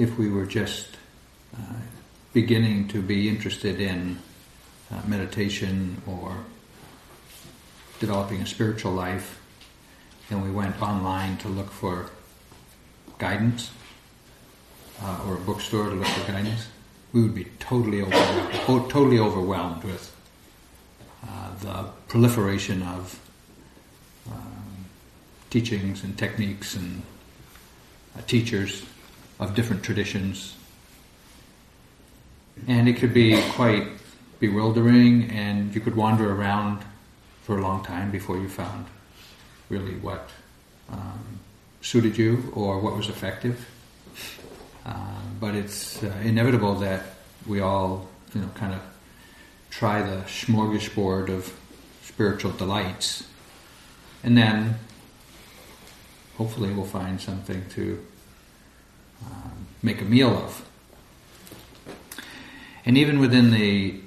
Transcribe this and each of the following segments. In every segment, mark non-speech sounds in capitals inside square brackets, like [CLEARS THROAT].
if we were just uh, beginning to be interested in uh, meditation or developing a spiritual life, and we went online to look for guidance uh, or a bookstore to look for guidance, we would be totally overwhelmed, totally overwhelmed with uh, the proliferation of um, teachings and techniques and uh, teachers of different traditions. And it could be quite bewildering, and you could wander around for a long time before you found really what um, suited you or what was effective. Uh, but it's uh, inevitable that we all, you know, kind of try the smorgasbord of spiritual delights, and then hopefully we'll find something to um, make a meal of. And even within the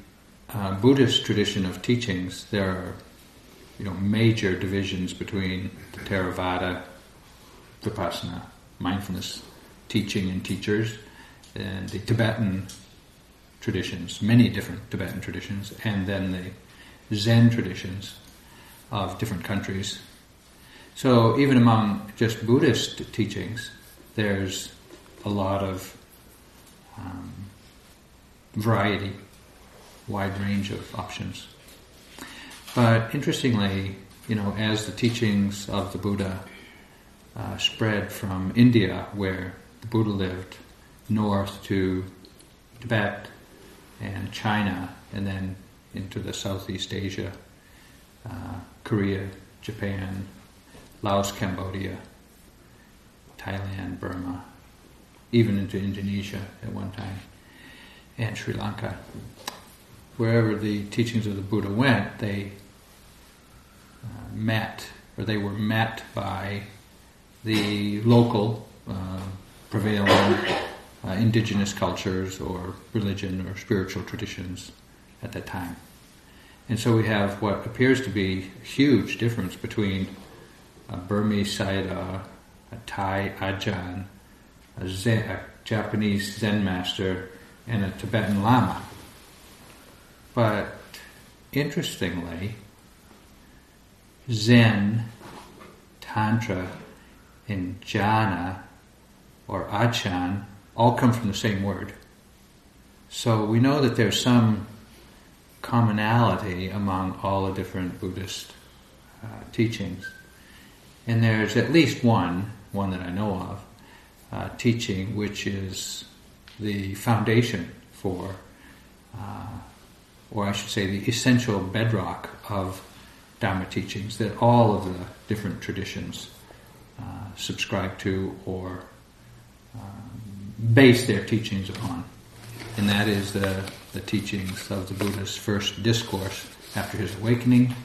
uh, Buddhist tradition of teachings, there are you know major divisions between the Theravada, Vipassana, mindfulness teaching and teachers, and the Tibetan traditions, many different Tibetan traditions, and then the Zen traditions of different countries. So even among just Buddhist teachings, there's a lot of um, variety, wide range of options. But interestingly, you know, as the teachings of the Buddha uh, spread from India, where the Buddha lived, north to Tibet and China, and then into the Southeast Asia, uh, Korea, Japan, Laos, Cambodia, Thailand, Burma, even into Indonesia at one time, and Sri Lanka. Wherever the teachings of the Buddha went, they uh, met, or they were met by the local uh, prevailing uh, indigenous cultures or religion or spiritual traditions at that time. And so we have what appears to be a huge difference between a Burmese Sayadaw, a Thai Ajahn, a, Zen, a Japanese Zen master, and a Tibetan Lama. But interestingly, Zen, Tantra, and Jhana or Achan all come from the same word. So we know that there's some commonality among all the different Buddhist uh, teachings. And there's at least one, one that I know of, uh, teaching which is the foundation for, uh, or I should say, the essential bedrock of Dharma teachings that all of the different traditions uh, subscribe to or um, base their teachings upon. And that is the, the teachings of the Buddha's first discourse after his awakening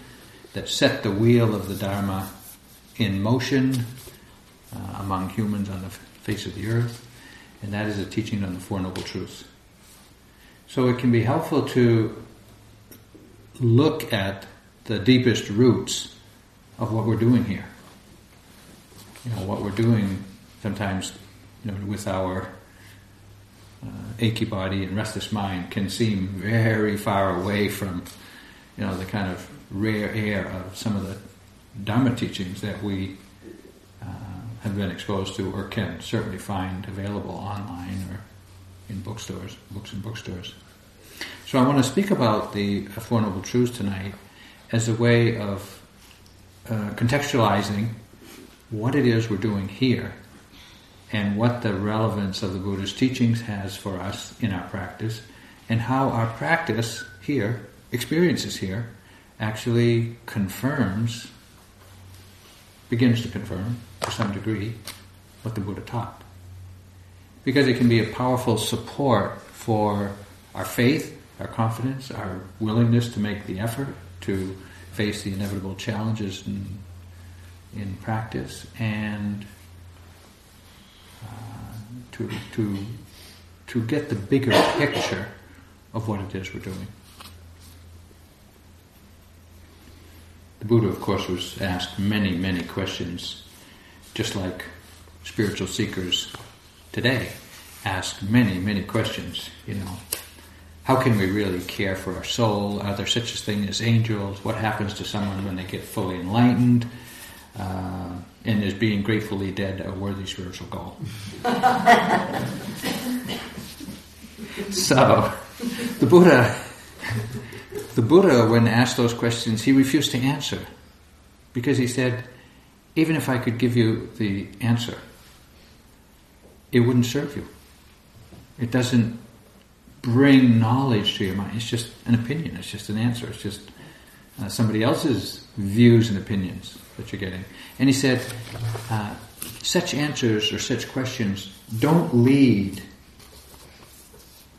that set the wheel of the Dharma in motion uh, among humans on the face of the earth, and that is a teaching on the Four Noble Truths. So it can be helpful to look at the deepest roots of what we're doing here. You know, what we're doing sometimes you know, with our uh, achy body and restless mind can seem very far away from, you know, the kind of rare air of some of the Dharma teachings that we have been exposed to or can certainly find available online or in bookstores, books and bookstores. So I want to speak about the Four Noble Truths tonight as a way of uh, contextualizing what it is we're doing here and what the relevance of the Buddha's teachings has for us in our practice, and how our practice here, experiences here, actually confirms, begins to confirm to some degree, what the Buddha taught. Because it can be a powerful support for our faith, our confidence, our willingness to make the effort to face the inevitable challenges in, in practice, and uh, to, to, to get the bigger picture of what it is we're doing. The Buddha, of course, was asked many, many questions, just like spiritual seekers today ask many, many questions. You know, how can we really care for our soul? Are there such a thing as angels? What happens to someone when they get fully enlightened? Uh, and is being gratefully dead a worthy spiritual goal? [LAUGHS] so, the Buddha, the Buddha, when asked those questions, he refused to answer because he said, even if I could give you the answer, it wouldn't serve you. It doesn't bring knowledge to your mind. It's just an opinion. It's just an answer. It's just uh, somebody else's views and opinions that you're getting. And he said, uh, such answers or such questions don't lead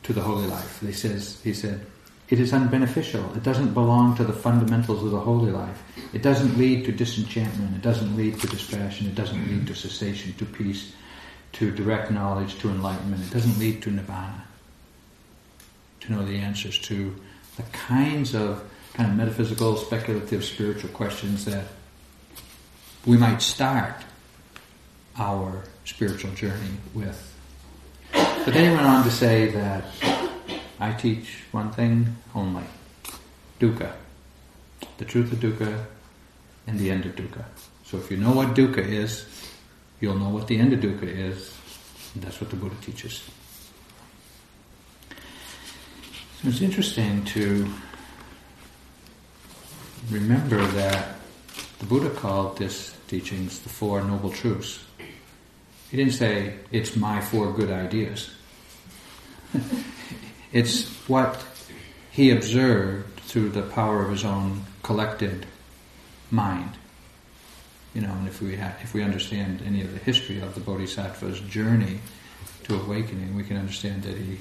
to the holy life. He says, he said, it is unbeneficial. It doesn't belong to the fundamentals of the holy life. It doesn't lead to disenchantment. It doesn't lead to distraction. It doesn't lead to cessation, to peace, to direct knowledge, to enlightenment. It doesn't lead to nirvana to know the answers to the kinds of kind of metaphysical, speculative, spiritual questions that we might start our spiritual journey with. But then he went on to say that I teach one thing only dukkha, the truth of dukkha and the end of dukkha. So if you know what dukkha is, you'll know what the end of dukkha is, that's what the Buddha teaches. So it's interesting to remember that the Buddha called this teachings the Four Noble Truths. He didn't say, it's my four good ideas. [LAUGHS] it's what he observed through the power of his own collected mind. You know, and if we ha- if we understand any of the history of the Bodhisattva's journey to awakening, we can understand that he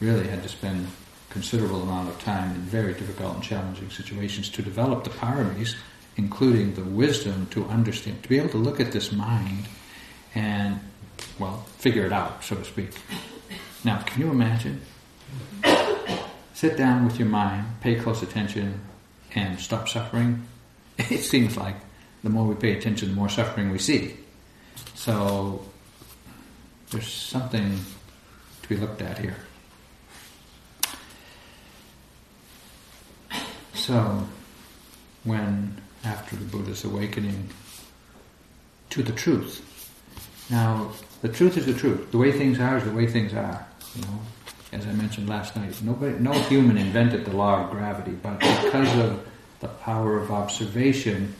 really had to spend considerable amount of time in very difficult and challenging situations to develop the paramis, including the wisdom to understand, to be able to look at this mind and, well, figure it out, so to speak. Now, can you imagine? Sit down with your mind, pay close attention, and stop suffering. [LAUGHS] It seems like the more we pay attention, the more suffering we see. So, there's something to be looked at here. So, when after the Buddha's awakening to the truth, now the truth is the truth. The way things are is the way things are. You know, as I mentioned last night, nobody, no human invented the law of gravity, but because of the power of observation,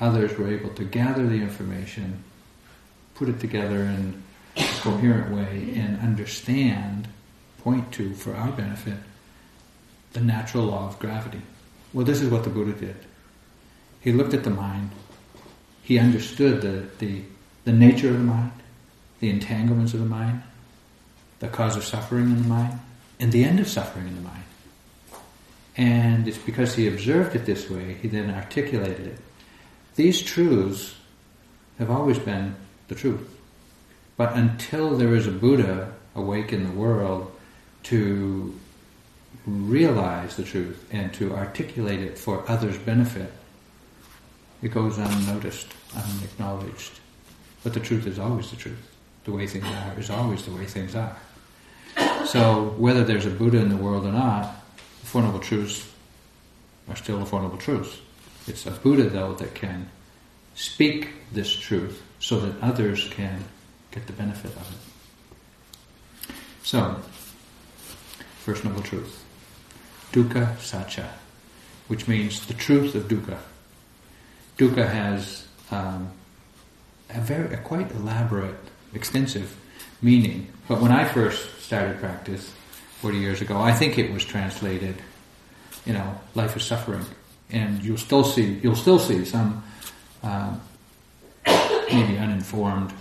others were able to gather the information, put it together in a coherent way, and understand, point to for our benefit the natural law of gravity. Well, this is what the Buddha did. He looked at the mind. He understood the, the, the nature of the mind, the entanglements of the mind, the cause of suffering in the mind, and the end of suffering in the mind. And it's because he observed it this way, he then articulated it. These truths have always been the truth. But until there is a Buddha awake in the world to realize the truth and to articulate it for others' benefit, it goes unnoticed, unacknowledged. But the truth is always the truth. The way things are is always the way things are. So whether there's a Buddha in the world or not, the Four Noble Truths are still the Four Noble Truths. It's a Buddha, though, that can speak this truth so that others can get the benefit of it. So, First Noble Truth dukkha sacca, which means the truth of dukkha. Dukkha has um, a very a quite elaborate, extensive meaning. But when I first started practice 40 years ago, I think it was translated, you know, life is suffering, and you'll still see you'll still see some uh, maybe uninformed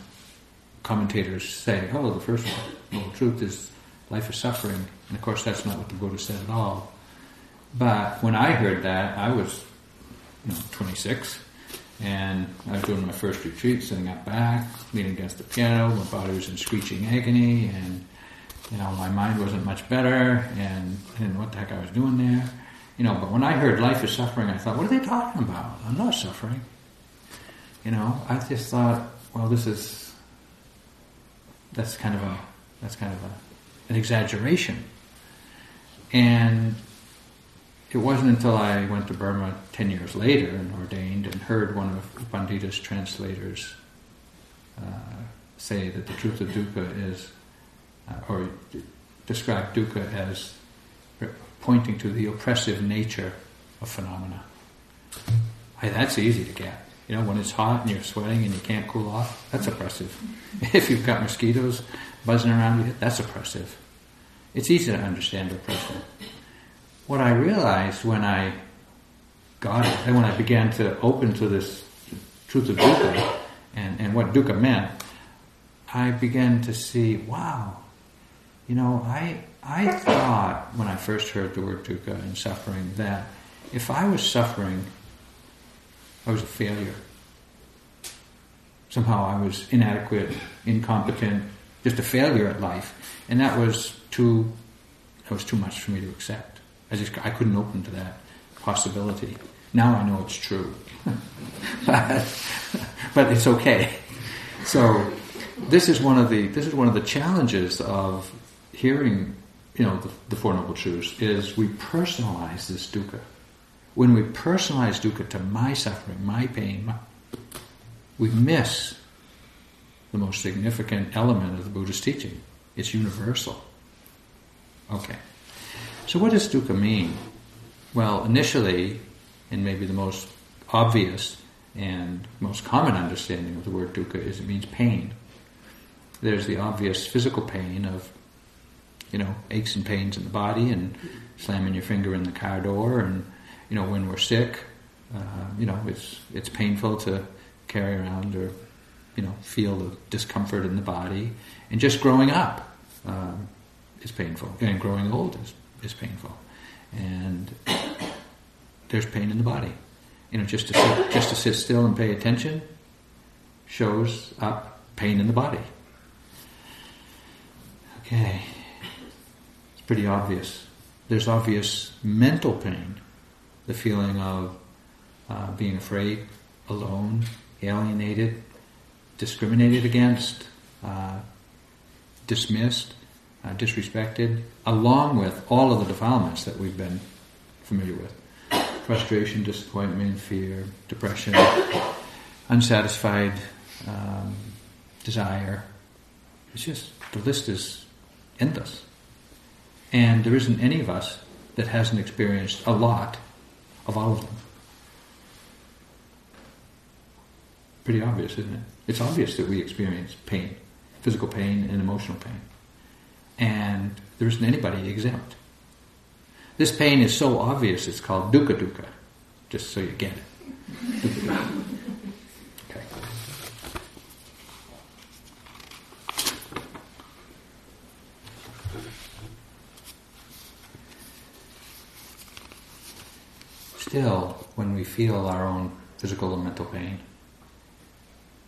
commentators say, "Oh, the first well, truth is life is suffering," and of course that's not what the Buddha said at all. But when I heard that, I was, you know, 26, and I was doing my first retreat, sitting up back, leaning against the piano. My body was in screeching agony, and you know, my mind wasn't much better, and I didn't know what the heck I was doing there. You know, but when I heard life is suffering, I thought, what are they talking about? I'm not suffering. You know, I just thought, well, this is that's kind of a that's kind of a, an exaggeration. And it wasn't until I went to Burma ten years later and ordained and heard one of Pandita's translators uh, say that the truth of dukkha is, or describe dukkha as pointing to the oppressive nature of phenomena. Hey, that's easy to get. You know, when it's hot and you're sweating and you can't cool off, that's oppressive. [LAUGHS] if you've got mosquitoes buzzing around you, that's oppressive. It's easy to understand oppression. What I realized when I got it, and when I began to open to this truth of dukkha and, and what dukkha meant, I began to see, wow, you know, I I thought when I first heard the word dukkha and suffering that if I was suffering I was a failure. Somehow I was inadequate, incompetent, just a failure at life. And that was too, that was too much for me to accept. I just, I couldn't open to that possibility. Now I know it's true. [LAUGHS] but, but it's okay. So this is one of the, this is one of the challenges of hearing, you know, the, the Four Noble Truths is we personalize this dukkha when we personalize dukkha to my suffering, my pain, my, we miss the most significant element of the Buddhist teaching. It's universal. Okay. So what does dukkha mean? Well, initially, and maybe the most obvious and most common understanding of the word dukkha is it means pain. There's the obvious physical pain of, you know, aches and pains in the body and slamming your finger in the car door and you know, when we're sick, uh, you know, it's it's painful to carry around or you know feel the discomfort in the body, and just growing up um, is painful, and growing old is is painful, and [COUGHS] there's pain in the body. You know, just to sit, just to sit still and pay attention shows up pain in the body. Okay, pretty obvious. There's obvious mental pain the feeling of uh, being afraid, alone, alienated, discriminated against, uh, dismissed, uh, disrespected, along with all of the defilements that we've been familiar with frustration, disappointment, fear, depression, unsatisfied um, desire. It's just, the list is endless. And there isn't any of us that hasn't experienced a lot of all of them. Pretty obvious, isn't it? It's obvious that we experience pain, physical pain and emotional pain. And there isn't anybody exempt. This pain is so obvious it's called dukkha dukkha, just so you get it. [LAUGHS] still, when we feel our own physical and mental pain,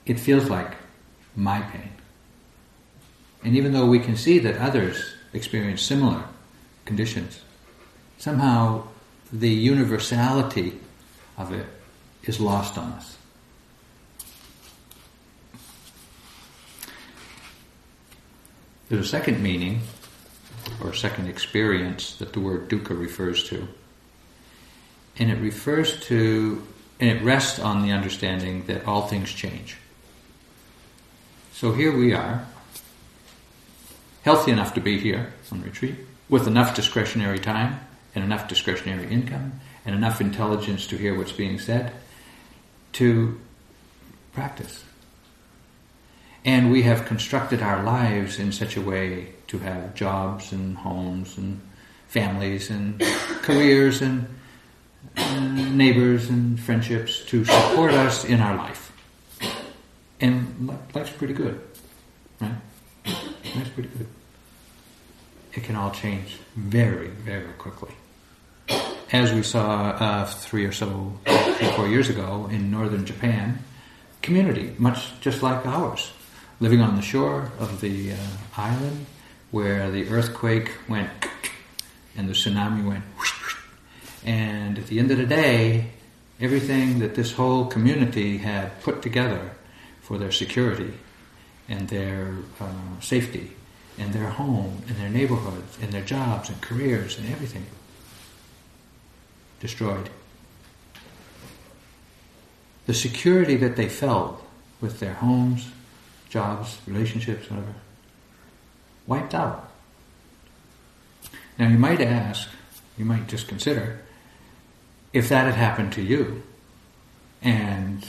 it feels like my pain. And even though we can see that others experience similar conditions, somehow the universality of it is lost on us. There's a second meaning, or second experience, that the word dukkha refers to and it refers to, and it rests on the understanding that all things change. So here we are, healthy enough to be here on retreat, with enough discretionary time and enough discretionary income and enough intelligence to hear what's being said to practice. And we have constructed our lives in such a way to have jobs and homes and families and [COUGHS] careers and neighbors and friendships to support us in our life. And life's pretty good, right? Life's pretty good. It can all change very, very quickly. As we saw uh, three or so, three, four years ago in northern Japan, community, much just like ours, living on the shore of the uh, island where the earthquake went and the tsunami went whoosh, and at the end of the day, everything that this whole community had put together for their security and their uh, safety and their home and their neighborhoods and their jobs and careers and everything destroyed. The security that they felt with their homes, jobs, relationships, whatever, wiped out. Now you might ask, you might just consider, if that had happened to you, and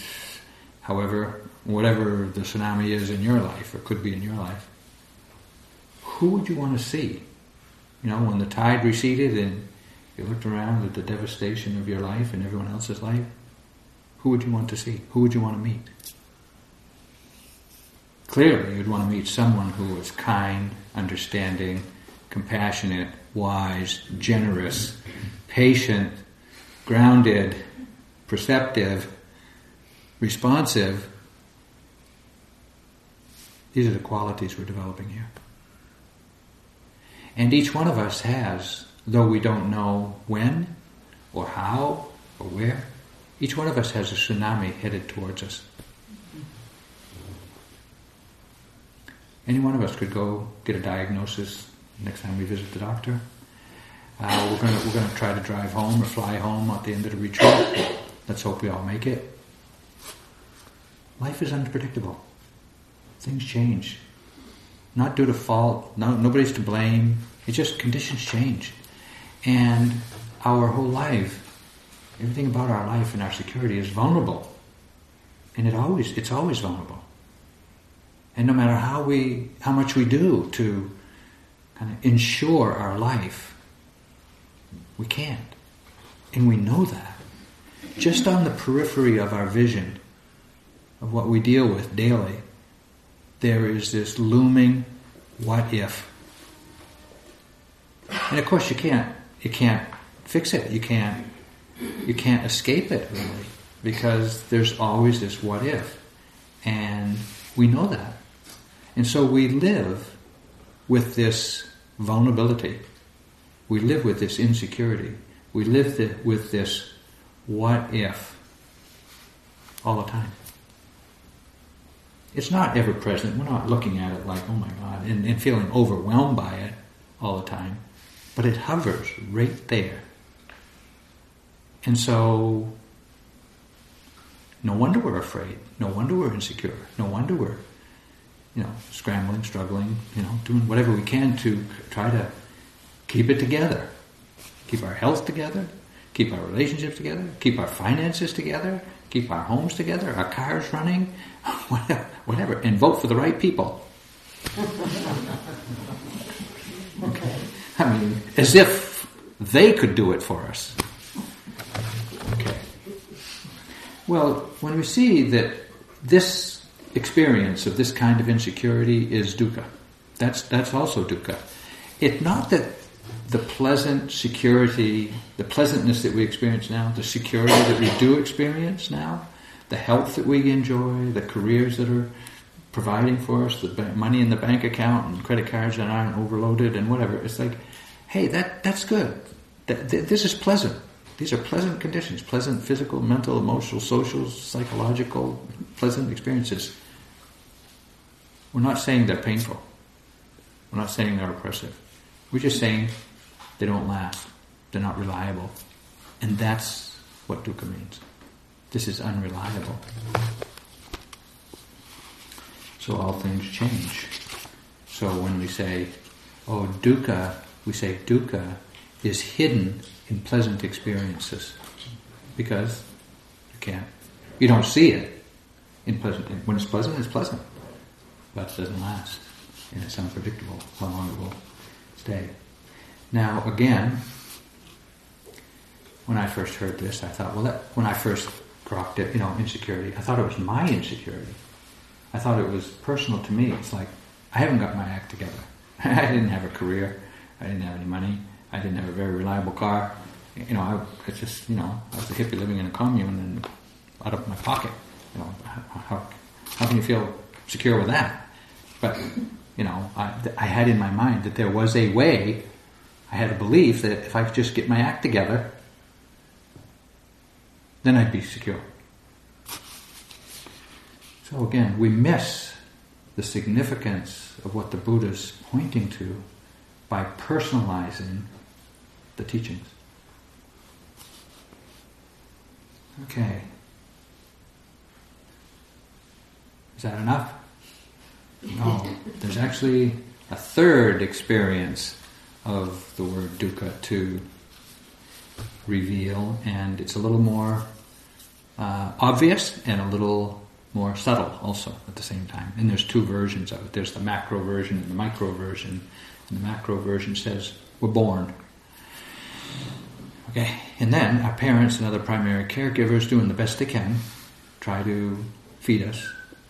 however, whatever the tsunami is in your life, or could be in your life, who would you want to see? You know, when the tide receded and you looked around at the devastation of your life and everyone else's life, who would you want to see? Who would you want to meet? Clearly, you'd want to meet someone who was kind, understanding, compassionate, wise, generous, patient, grounded, perceptive, responsive. These are the qualities we're developing here. And each one of us has, though we don't know when or how or where, each one of us has a tsunami headed towards us. Any one of us could go get a diagnosis next time we visit the doctor. Uh, we're going we're gonna try to drive home or fly home at the end of the retreat. Let's hope we all make it. Life is unpredictable. Things change. Not due to fault. No, nobody's to blame. It's just conditions change. And our whole life, everything about our life and our security is vulnerable. And it always, it's always vulnerable. And no matter how we, how much we do to kind of ensure our life, we can't. And we know that. Just on the periphery of our vision, of what we deal with daily, there is this looming what if. And of course you can't you can't fix it. You can't you can't escape it really because there's always this what if. And we know that. And so we live with this vulnerability. We live with this insecurity. We live the, with this what if all the time. It's not ever present. We're not looking at it like, oh my God, and, and feeling overwhelmed by it all the time. But it hovers right there. And so, no wonder we're afraid. No wonder we're insecure. No wonder we're you know, scrambling, struggling, you know, doing whatever we can to try to keep it together, keep our health together, keep our relationships together, keep our finances together, keep our homes together, our cars running, [LAUGHS] whatever, and vote for the right people. [LAUGHS] okay. I mean, as if they could do it for us. Okay. Well, when we see that this experience of this kind of insecurity is dukkha. That's, that's also dukkha. It's not that the pleasant security, the pleasantness that we experience now, the security that we do experience now, the health that we enjoy, the careers that are providing for us, the money in the bank account and credit cards that aren't overloaded and whatever. It's like, hey, that, that's good. That, this is pleasant. These are pleasant conditions, pleasant physical, mental, emotional, social, psychological, pleasant experiences. We're not saying they're painful. We're not saying they're oppressive. We're just saying they don't last. They're not reliable. And that's what dukkha means. This is unreliable. So all things change. So when we say, oh, dukkha, we say dukkha is hidden in pleasant experiences. Because you can't, you don't see it in pleasant, when it's pleasant, it's pleasant but it doesn't last. And it's unpredictable how long it will stay. Now, again, when I first heard this, I thought, well, that, when I first dropped it, you know, insecurity, I thought it was my insecurity. I thought it was personal to me. It's like, I haven't got my act together. [LAUGHS] I didn't have a career. I didn't have any money. I didn't have a very reliable car. You know, I, it's just, you know, I was a hippie living in a commune and out of my pocket. You know, how, how can you feel secure with that? But, you know, I, I had in my mind that there was a way, I had a belief that if I could just get my act together, then I'd be secure. So again, we miss the significance of what the Buddha is pointing to by personalizing the teachings. Okay. Is that enough? No. [LAUGHS] There's actually a third experience of the word dukkha to reveal, and it's a little more uh, obvious and a little more subtle also at the same time. And there's two versions of it. There's the macro version and the micro version. And the macro version says, we're born. Okay, and then our parents and other primary caregivers doing the best they can, try to feed us,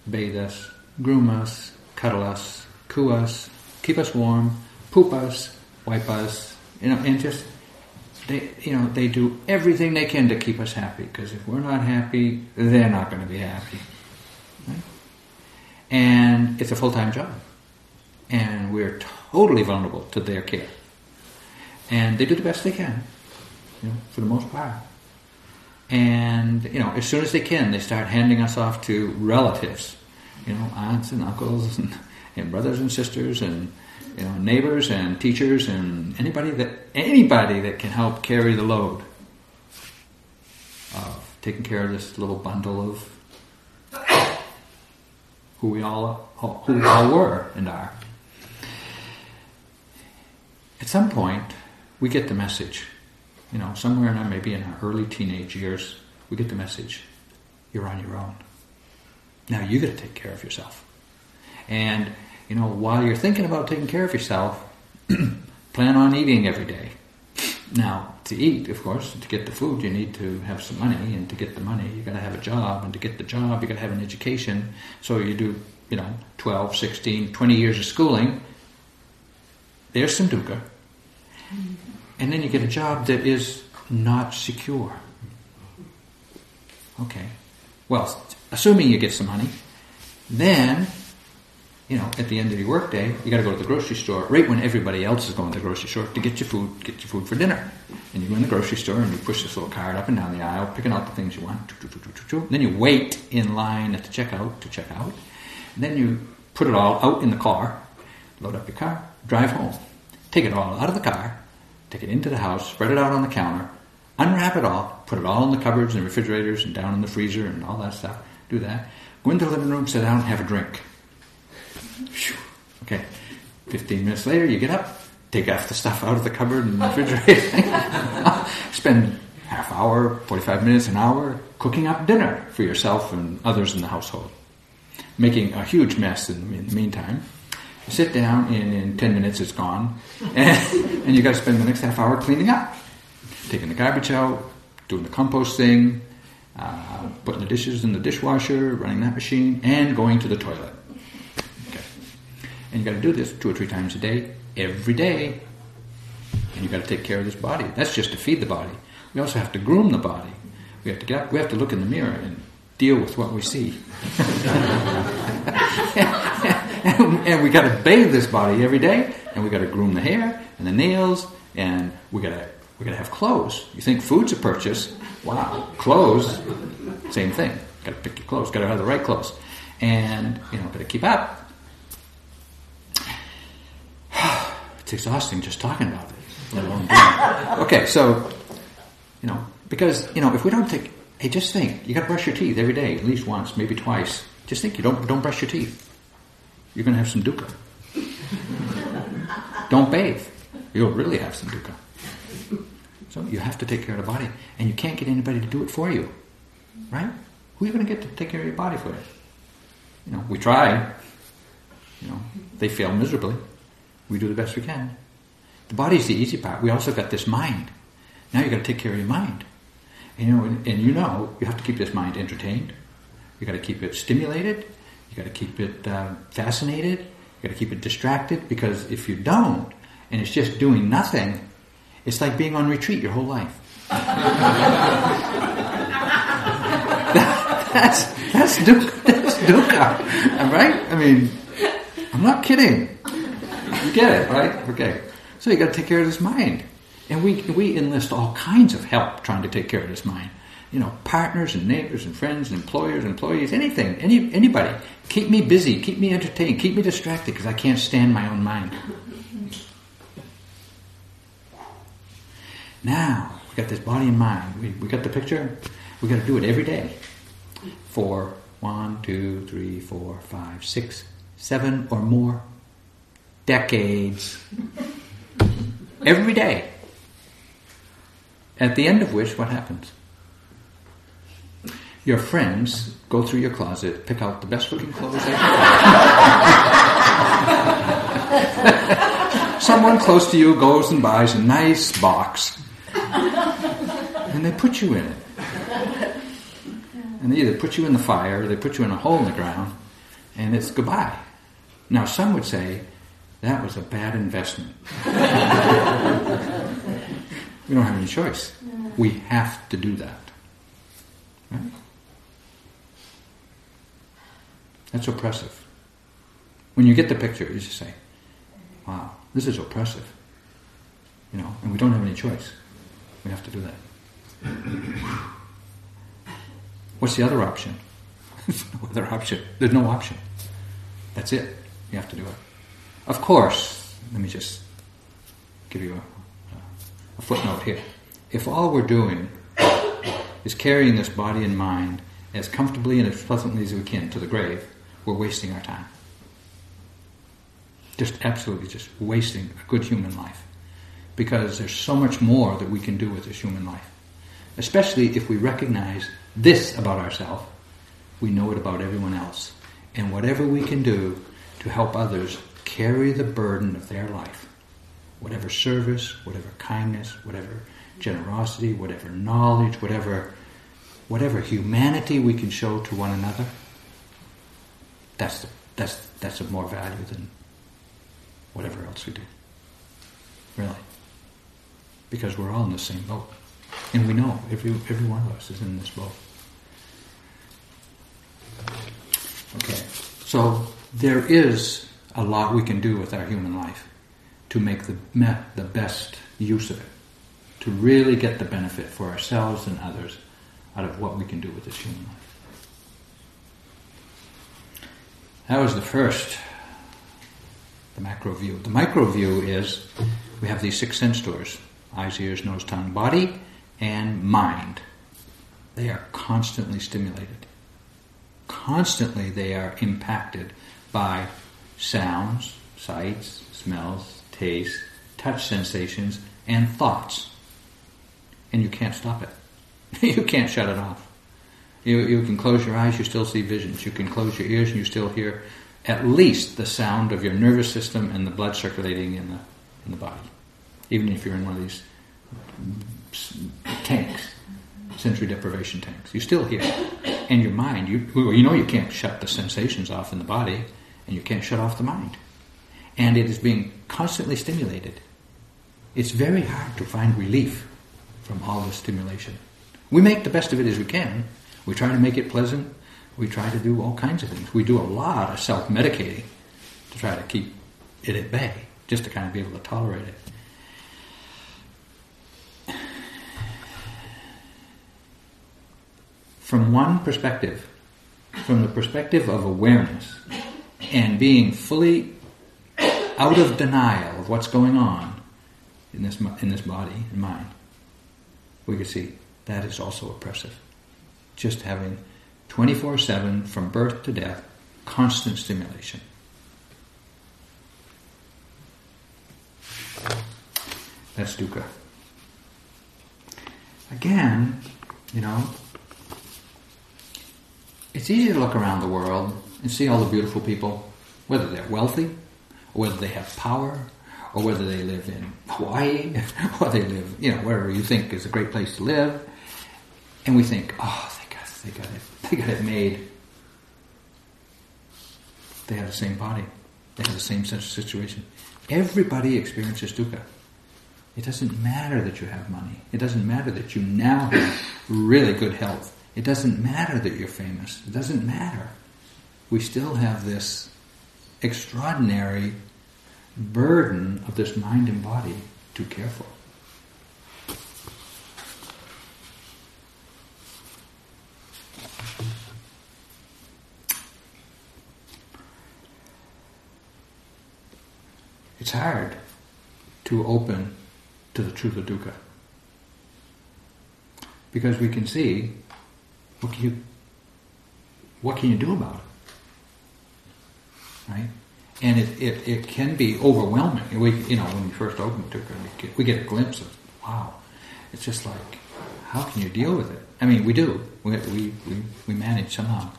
bathe us, groom us, cuddle us, coo us, keep us warm, poop us, wipe us, you know, and just they, you know, they do everything they can to keep us happy. Because if we're not happy, they're not going to be happy. Right? And it's a full-time job, and we're totally vulnerable to their care. And they do the best they can, you know, for the most part. And you know, as soon as they can, they start handing us off to relatives, you know, aunts and uncles [LAUGHS] and, and brothers and sisters and you know, neighbors and teachers and anybody that anybody that can help carry the load of taking care of this little bundle of who we all who we all were and are. At some point, we get the message. You know, somewhere in our, maybe in our early teenage years, we get the message: you're on your own. Now you got to take care of yourself, and you know, while you're thinking about taking care of yourself, [CLEARS THROAT] plan on eating every day. Now, to eat, of course, to get the food, you need to have some money, and to get the money, you got to have a job, and to get the job, you got to have an education. So you do, you know, 12, 16, 20 years of schooling. There's some dukkha. And then you get a job that is not secure. Okay. Well, assuming you get some money, then you know, at the end of your workday, you got to go to the grocery store right when everybody else is going to the grocery store to get your food, get your food for dinner. And you go in the grocery store and you push this little cart up and down the aisle, picking out the things you want. Then you wait in line at the checkout to check out. And then you put it all out in the car, load up your car, drive home, take it all out of the car, take it into the house, spread it out on the counter, unwrap it all, put it all in the cupboards and refrigerators and down in the freezer and all that stuff. Do that. Go into the living room, sit down, have a drink Okay. 15 minutes later, you get up, take off the stuff out of the cupboard and refrigerator. [LAUGHS] Spend half hour, 45 minutes, an hour cooking up dinner for yourself and others in the household. Making a huge mess in, the meantime. You sit down, and in 10 minutes it's gone. And, [LAUGHS] and you got to spend the next half hour cleaning up. Taking the garbage out, doing the compost thing, uh, putting the dishes in the dishwasher, running that machine, and going to the toilet. And you got to do this two or three times a day, every day. And you got to take care of this body. That's just to feed the body. We also have to groom the body. We have to get up, we have to look in the mirror and deal with what we see. [LAUGHS] and, we got to bathe this body every day, and we got to groom the hair and the nails, and we got to we got to have clothes. You think food's a purchase? Wow, clothes, same thing. Got to pick your clothes. Got to have the right clothes, and you know, got to keep up. It's exhausting just talking about it, Okay, so, you know, because, you know, if we don't take, hey, just think, you gotta brush your teeth every day, at least once, maybe twice. Just think, you don't, don't brush your teeth. You're gonna have some dukkha. don't bathe. You'll really have some dukkha. So you have to take care of the body, and you can't get anybody to do it for you, right? Who are you going to get to take care of your body for you? You know, we try. You know, they fail miserably. We do the best we can. The body's the easy part. We also got this mind. Now you've got to take care of your mind. And you know, and, you know, you have to keep this mind entertained. You got to keep it stimulated. You got to keep it uh, fascinated. You got to keep it distracted because if you don't, and it's just doing nothing, it's like being on retreat your whole life. that, [LAUGHS] that's that's dukkha. That's dukkha, right? I mean, I'm not kidding. Get it, right? Okay. So you got to take care of this mind. And we, we enlist all kinds of help trying to take care of this mind. you know, partners and neighbors and friends and employers, employees, anything, any anybody. Keep me busy, keep me entertained, keep me distracted because I can't stand my own mind. Now, we got this body and mind. We, we got the picture. We got to do it every day. For one, two, three, four, five, six, seven or more decades. every day. At the end of which, what happens? Your friends go through your closet, pick out the best looking clothes they can Someone close to you goes and buys a nice box and they put you in it. And they either put you in the fire or they put you in a hole in the ground and it's goodbye. Now, some would say that was a bad investment. [LAUGHS] we don't have any choice. We have to do that. Right? That's oppressive. When you get the picture, you just say, wow, this is oppressive. You know, and we don't have any choice. We have to do that. [COUGHS] What's the other option? [LAUGHS] There's no other option. There's no option. That's it. You have to do it. Of course, let me just give you a, a footnote here. If all we're doing is carrying this body and mind as comfortably and as pleasantly as we can to the grave, we're wasting our time. Just absolutely just wasting a good human life. Because there's so much more that we can do with this human life. Especially if we recognize this about ourselves, we know it about everyone else. And whatever we can do to help others carry the burden of their life, whatever service, whatever kindness, whatever generosity, whatever knowledge, whatever whatever humanity we can show to one another, that's, the, that's, that's of more value than whatever else we do. Really. Because we're all in the same boat. And we know every, every one of us is in this boat. Okay. So there is a lot we can do with our human life to make the, the best use of it, to really get the benefit for ourselves and others out of what we can do with this human life. That was the first, the macro view. The micro view is we have these six sense doors eyes, ears, nose, tongue, body, and mind. They are constantly stimulated. Constantly they are impacted by sounds, sights, smells, tastes, touch sensations, and thoughts. And you can't stop it. [LAUGHS] you can't shut it off. You, you can close your eyes, you still see visions. You can close your ears and you still hear at least the sound of your nervous system and the blood circulating in the, in the body. Even if you're in one of these tanks, sensory deprivation tanks. You still hear. And your mind, you, you know you can't shut the sensations off in the body and you can't shut off the mind. And it is being constantly stimulated. It's very hard to find relief from all this stimulation. We make the best of it as we can, we try to make it pleasant. We try to do all kinds of things. We do a lot of self medicating to try to keep it at bay, just to kind of be able to tolerate it. From one perspective, from the perspective of awareness and being fully out of denial of what's going on in this, in this body and mind, we can see that is also oppressive just having 24 7 from birth to death, constant stimulation. That's dukkha. Again, you know, it's easy to look around the world and see all the beautiful people, whether they're wealthy, or whether they have power, or whether they live in Hawaii, [LAUGHS] or they live, you know, wherever you think is a great place to live. And we think, oh, they got they got it. They got it made. They have the same body. They have the same sense of situation. Everybody experiences dukkha. It doesn't matter that you have money. It doesn't matter that you now have really good health. It doesn't matter that you're famous. It doesn't matter we still have this extraordinary burden of this mind and body to care for. It's hard to open to the truth of dukkha. Because we can see what can you what can you do about it? Right? And it, it, it can be overwhelming. We, you know, when we first open dukkha, we get, we get a glimpse of, wow, it's just like, how can you deal with it? I mean, we do. We, we, we, we manage somehow.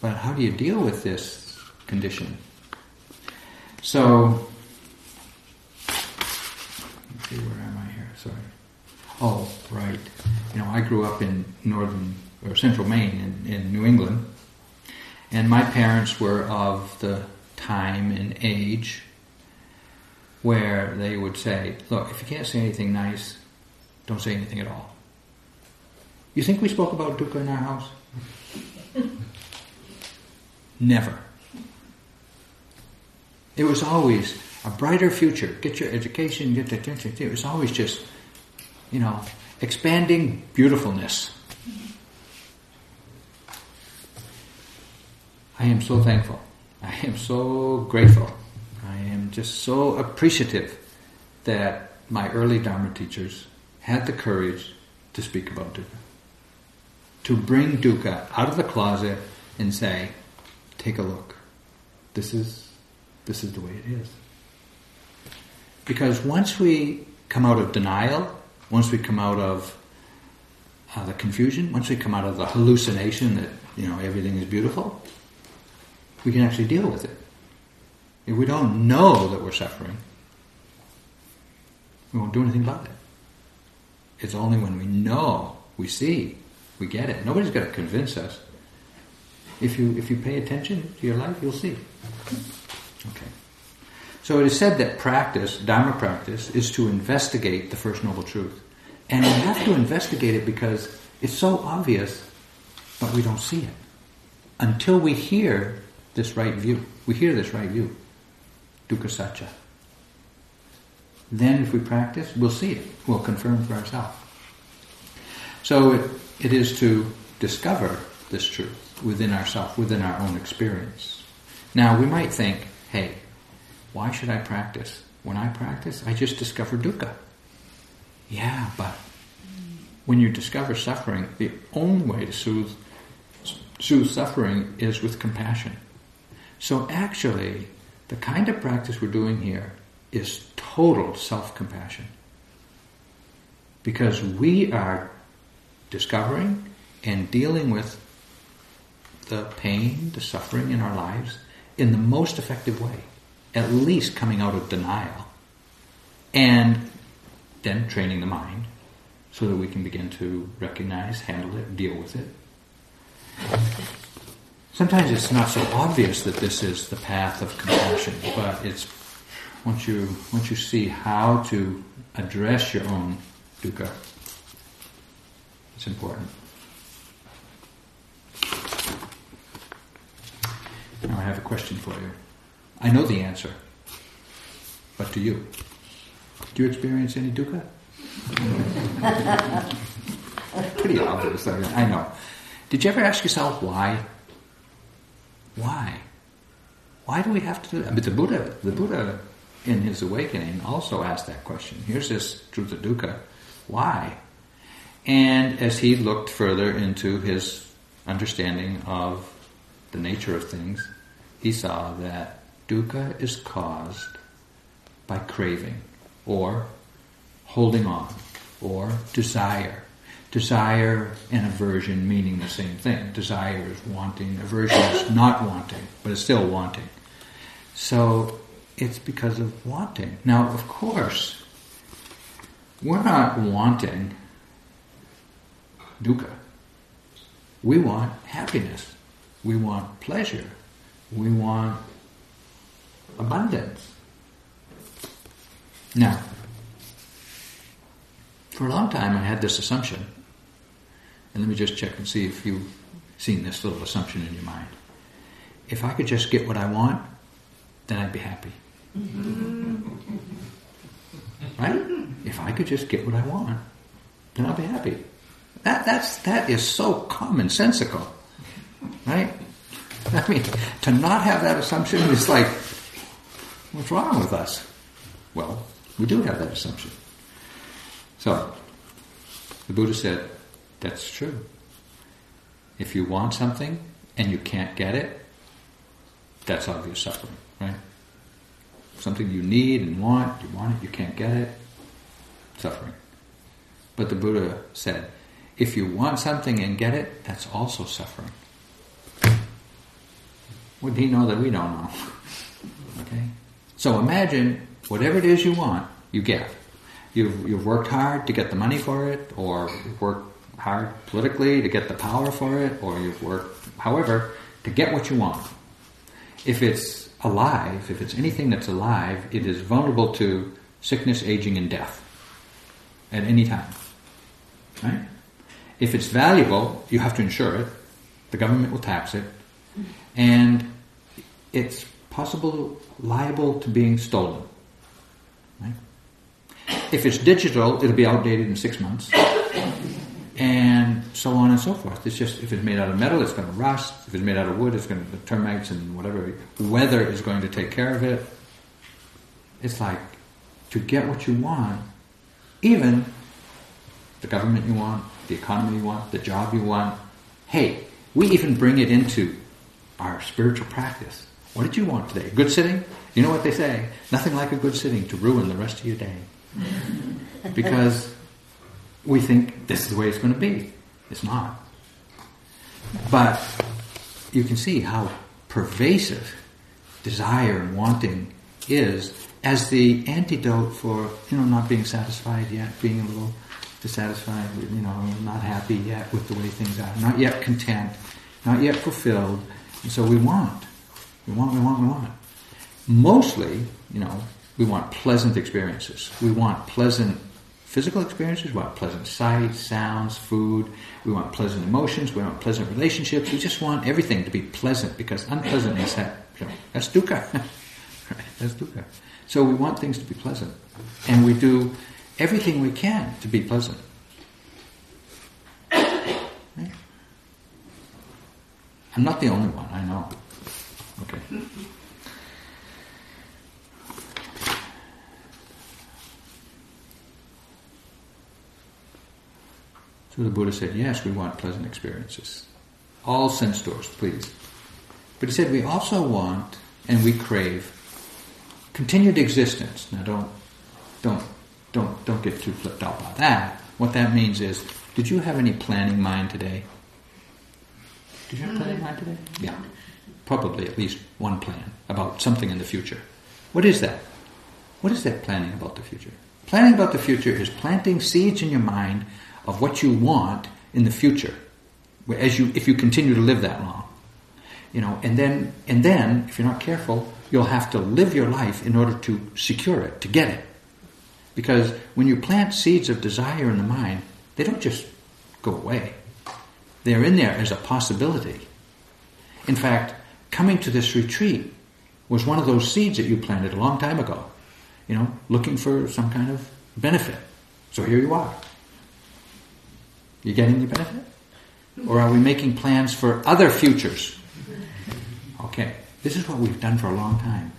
But how do you deal with this condition? So, see, where am I here? Sorry. Oh, right. You know, I grew up in northern or central Maine in, in New England, and my parents were of the time and age where they would say, look, if you can't say anything nice, don't say anything at all. You think we spoke about dukkha in our house? Never. It was always a brighter future. Get your education, get the attention. It was always just, you know, expanding beautifulness. I am so thankful. I am so grateful. I am just so appreciative that my early Dharma teachers had the courage to speak about dukkha. To bring dukkha out of the closet and say, take a look. This is, this is the way it is. Because once we come out of denial, once we come out of uh, the confusion, once we come out of the hallucination that, you know, everything is beautiful, we can actually deal with it. If we don't know that we're suffering, we won't do anything about it. It's only when we know, we see, we get it. Nobody's got to convince us. If you if you pay attention to your life, you'll see. Okay. So it is said that practice, Dharma practice, is to investigate the First Noble Truth. And we have to investigate it because it's so obvious, but we don't see it. Until we hear this right view. We hear this right view. Dukkha Sacca. Then if we practice, we'll see it. We'll confirm for ourselves. So it, it is to discover this truth within ourselves, within our own experience. Now we might think, hey, why should I practice? When I practice, I just discover dukkha. Yeah, but when you discover suffering, the only way to soothe, soothe suffering is with compassion. So actually, the kind of practice we're doing here is total self-compassion. Because we are discovering and dealing with the pain, the suffering in our lives in the most effective way. At least coming out of denial. And then training the mind so that we can begin to recognize, handle it, deal with it. Sometimes it's not so obvious that this is the path of compassion, but it's once you once you see how to address your own dukkha, it's important. Now I have a question for you. I know the answer, but do you? Do you experience any dukkha? [LAUGHS] Pretty obvious, I know. Did you ever ask yourself why? Why? Why do we have to do that? But the Buddha, the Buddha in his awakening also asked that question. Here's this truth of dukkha. Why? And as he looked further into his understanding of the nature of things, he saw that dukkha is caused by craving or holding on or desire desire and aversion meaning the same thing. Desire is wanting, aversion is not wanting, but it's still wanting. So it's because of wanting. Now, of course, we're not wanting dukkha. We want happiness. We want pleasure. We want abundance. Now, for a long time I had this assumption and let me just check and see if you've seen this little assumption in your mind. If I could just get what I want, then I'd be happy. right? If I could just get what I want, then I'll be happy. That, that's, that is so commonsensical. Right? [LAUGHS] I mean, to not have that assumption is like, what's wrong with us? Well, we do have that assumption. So, the Buddha said, that's true. If you want something and you can't get it, that's obvious suffering, right? Something you need and want, you want it, you can't get it, suffering. But the Buddha said, if you want something and get it, that's also suffering. Would he know that we don't know? [LAUGHS] okay? So imagine whatever it is you want, you get. You've, you've worked hard to get the money for it, or worked hard politically to get the power for it, or you've worked, however, to get what you want. If it's alive, if it's anything that's alive, it is vulnerable to sickness, aging, and death at any time. Right? If it's valuable, you have to insure it. The government will tax it. And it's possible liable to being stolen. Right? If it's digital, it'll be outdated in six months. And so on and so forth. It's just if it's made out of metal, it's going to rust. If it's made out of wood, it's going to the termites and whatever weather is going to take care of it. It's like to get what you want, even the government you want, the economy you want, the job you want. Hey, we even bring it into our spiritual practice. What did you want today? Good sitting? You know what they say? Nothing like a good sitting to ruin the rest of your day. [LAUGHS] Because we think this is the way it's going to be. It's not. But you can see how pervasive desire and wanting is as the antidote for you know not being satisfied yet, being a little dissatisfied, you know, not happy yet with the way things are, not yet content, not yet fulfilled. And so we want, we want, we want, we want. Mostly, you know, we want pleasant experiences. We want pleasant physical experiences. We want pleasant sights, sounds, food. We want pleasant emotions. We want pleasant relationships. We just want everything to be pleasant because unpleasantness, that, you know, that's dukkha. [LAUGHS] That's dukkha. So we want things to be pleasant. And we do everything we can to be pleasant. I'm not the only one, I know. Okay. So the Buddha said, yes, we want pleasant experiences. All sense doors, please. But he said we also want and we crave continued existence. Now don't don't don't don't get too flipped out by that. What that means is, did you have any planning mind today? Did you have planning mind today? Yeah. Probably at least one plan about something in the future. What is that? What is that planning about the future? Planning about the future is planting seeds in your mind of what you want in the future, as you if you continue to live that long, you know, and then and then if you're not careful, you'll have to live your life in order to secure it, to get it. Because when you plant seeds of desire in the mind, they don't just go away. They're in there as a possibility. In fact, coming to this retreat was one of those seeds that you planted a long time ago, you know, looking for some kind of benefit. So here you are. You getting the benefit? Or are we making plans for other futures? Okay, this is what we've done for a long time.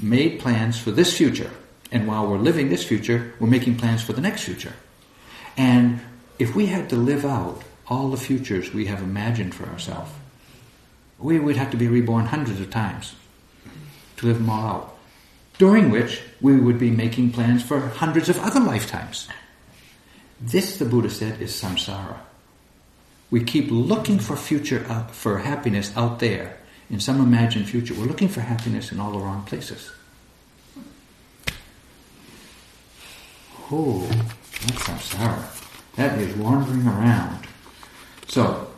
Made plans for this future. And while we're living this future, we're making plans for the next future. And if we had to live out all the futures we have imagined for ourselves, we would have to be reborn hundreds of times to live them all out. During which we would be making plans for hundreds of other lifetimes. This, the Buddha said, is samsara. We keep looking for future, uh, for happiness out there in some imagined future. We're looking for happiness in all the wrong places. Oh, that's samsara. That is wandering around. So,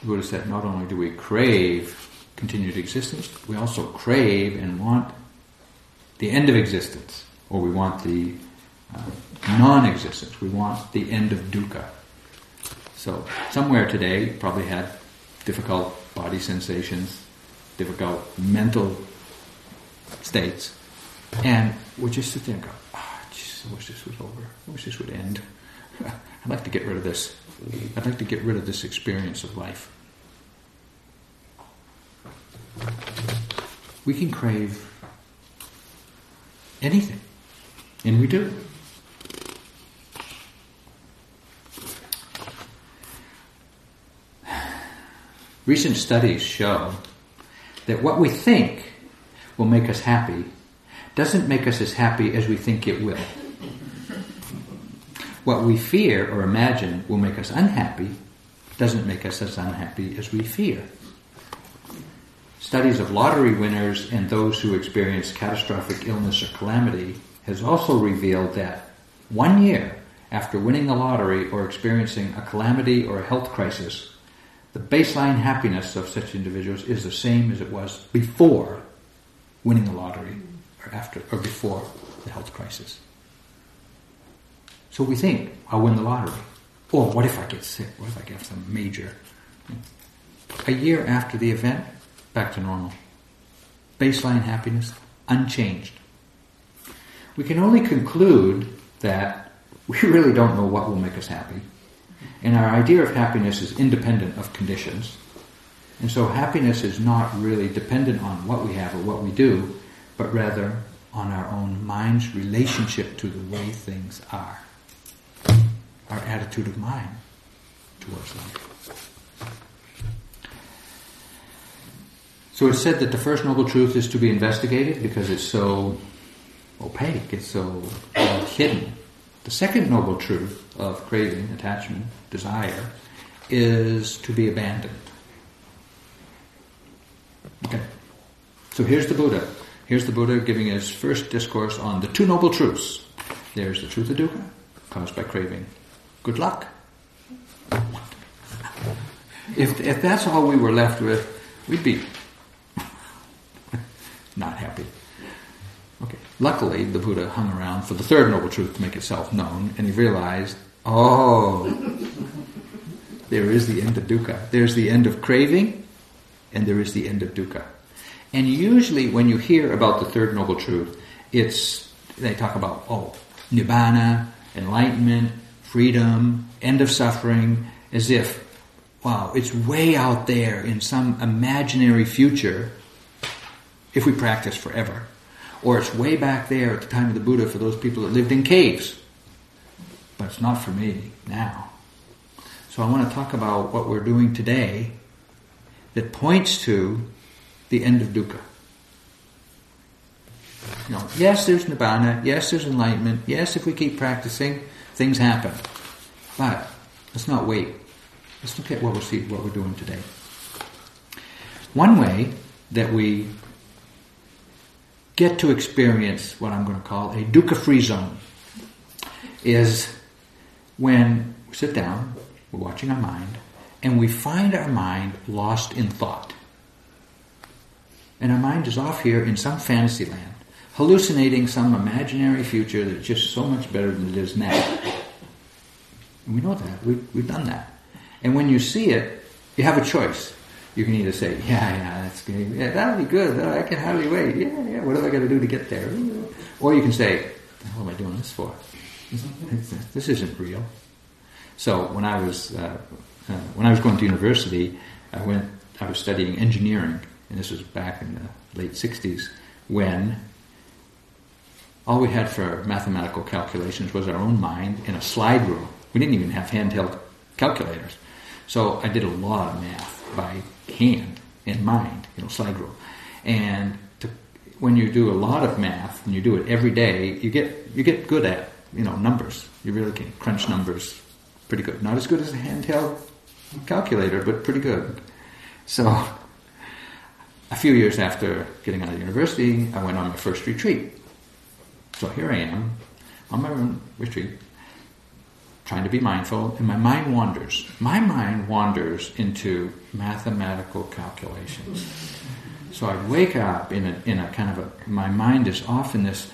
the Buddha said, not only do we crave continued existence, we also crave and want the end of existence, or we want the uh, non-existence. We want the end of dukkha. So somewhere today probably had difficult body sensations, difficult mental states, and we just sit there and go, oh, I wish this was over. I wish this would end. [LAUGHS] I'd like to get rid of this. I'd like to get rid of this experience of life. We can crave anything. And we do. Recent studies show that what we think will make us happy doesn't make us as happy as we think it will. What we fear or imagine will make us unhappy doesn't make us as unhappy as we fear. Studies of lottery winners and those who experience catastrophic illness or calamity has also revealed that one year after winning the lottery or experiencing a calamity or a health crisis, the baseline happiness of such individuals is the same as it was before winning the lottery or after or before the health crisis. So we think, I'll win the lottery. Or what if I get sick? What if I get some major? A year after the event, back to normal. Baseline happiness, unchanged. We can only conclude that we really don't know what will make us happy. And our idea of happiness is independent of conditions. And so happiness is not really dependent on what we have or what we do, but rather on our own mind's relationship to the way things are. Our attitude of mind towards life. So it's said that the first noble truth is to be investigated because it's so opaque, it's so hidden. The second noble truth of craving, attachment, desire is to be abandoned. Okay. So here's the Buddha. Here's the Buddha giving his first discourse on the two noble truths. There's the truth of dukkha, caused by craving. Good luck. If, if that's all we were left with, we'd be not happy. Okay. Luckily, the Buddha hung around for the third noble truth to make itself known, and he realized, oh, there is the end of dukkha. There's the end of craving, and there is the end of dukkha. And usually, when you hear about the third noble truth, it's they talk about oh, nibbana, enlightenment, freedom, end of suffering, as if wow, it's way out there in some imaginary future if we practice forever. Or it's way back there at the time of the Buddha for those people that lived in caves. But it's not for me now. So I want to talk about what we're doing today that points to the end of dukkha. You know, yes, there's nibbana. Yes, there's enlightenment. Yes, if we keep practicing, things happen. But let's not wait. Let's look at what we're seeing, what we're doing today. One way that we get to experience what I'm going to call a dukkha-free zone is when we sit down, we're watching our mind, and we find our mind lost in thought. And our mind is off here in some fantasy land, hallucinating some imaginary future that's just so much better than it is now. And we know that. We've, we've done that. And when you see it, you have a choice you can either say, yeah, yeah, that's good. Yeah, that'll be good. I can hardly wait. Yeah, yeah, what have I got to do to get there? Or you can say, what am I doing this for? [LAUGHS] This isn't real. So when I was uh, uh, when I was going to university, I went. I was studying engineering, and this was back in the late '60s when all we had for mathematical calculations was our own mind in a slide rule. We didn't even have handheld calculators. So I did a lot of math by hand and mind, you know, slide rule. And to, when you do a lot of math and you do it every day, you get you get good at you know numbers. You really can crunch numbers pretty good. Not as good as a handheld calculator, but pretty good. So, a few years after getting out of university, I went on my first retreat. So here I am on my retreat, trying to be mindful, and my mind wanders. My mind wanders into mathematical calculations. So I wake up in a, in a kind of a, my mind is off in this,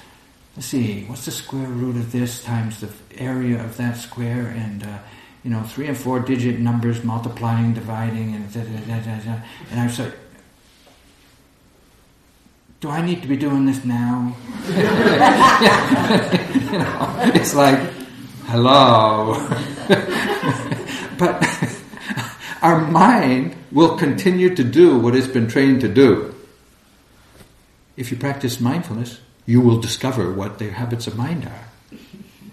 let's see, what's the square root of this times the area of that square, and, uh, you know, three and four digit numbers multiplying, dividing, and da, da, da, da, And I was like, do I need to be doing this now? [LAUGHS] you know, it's like, hello. [LAUGHS] but our mind will continue to do what it's been trained to do. If you practice mindfulness, you will discover what their habits of mind are.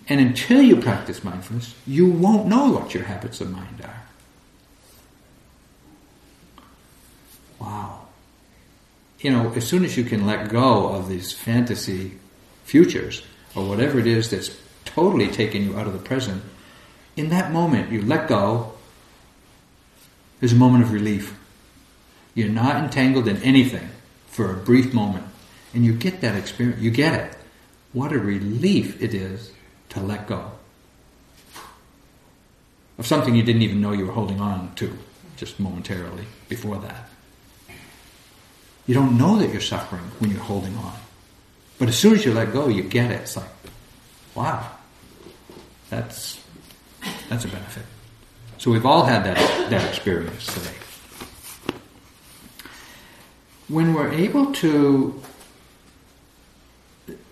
And until you practice mindfulness, you won't know what your habits of mind are. Wow. You know, as soon as you can let go of these fantasy futures, or whatever it is that's totally taking you out of the present, in that moment you let go, there's a moment of relief. You're not entangled in anything for a brief moment. And you get that experience, you get it. What a relief it is to let go of something you didn't even know you were holding on to just momentarily before that. You don't know that you're suffering when you're holding on. But as soon as you let go, you get it. It's like, wow, that's, that's a benefit. So we've all had that, that experience today. When we're able to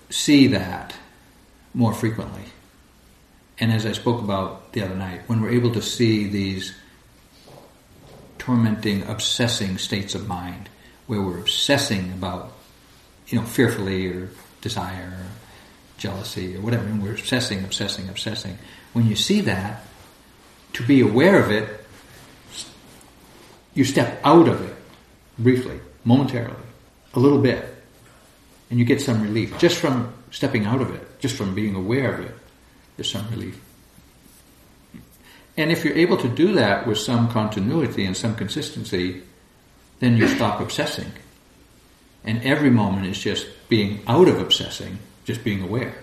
see that more frequently, and as I spoke about the other night, when we're able to see these tormenting, obsessing states of mind, where we're obsessing about, you know, fearfully or desire, jealousy, or whatever, and we're obsessing, obsessing, obsessing. When you see that, to be aware of it, you step out of it briefly, momentarily, a little bit, and you get some relief just from stepping out of it, just from being aware of it. There's some relief. And if you're able to do that with some continuity and some consistency, then you stop obsessing. And every moment is just being out of obsessing, just being aware.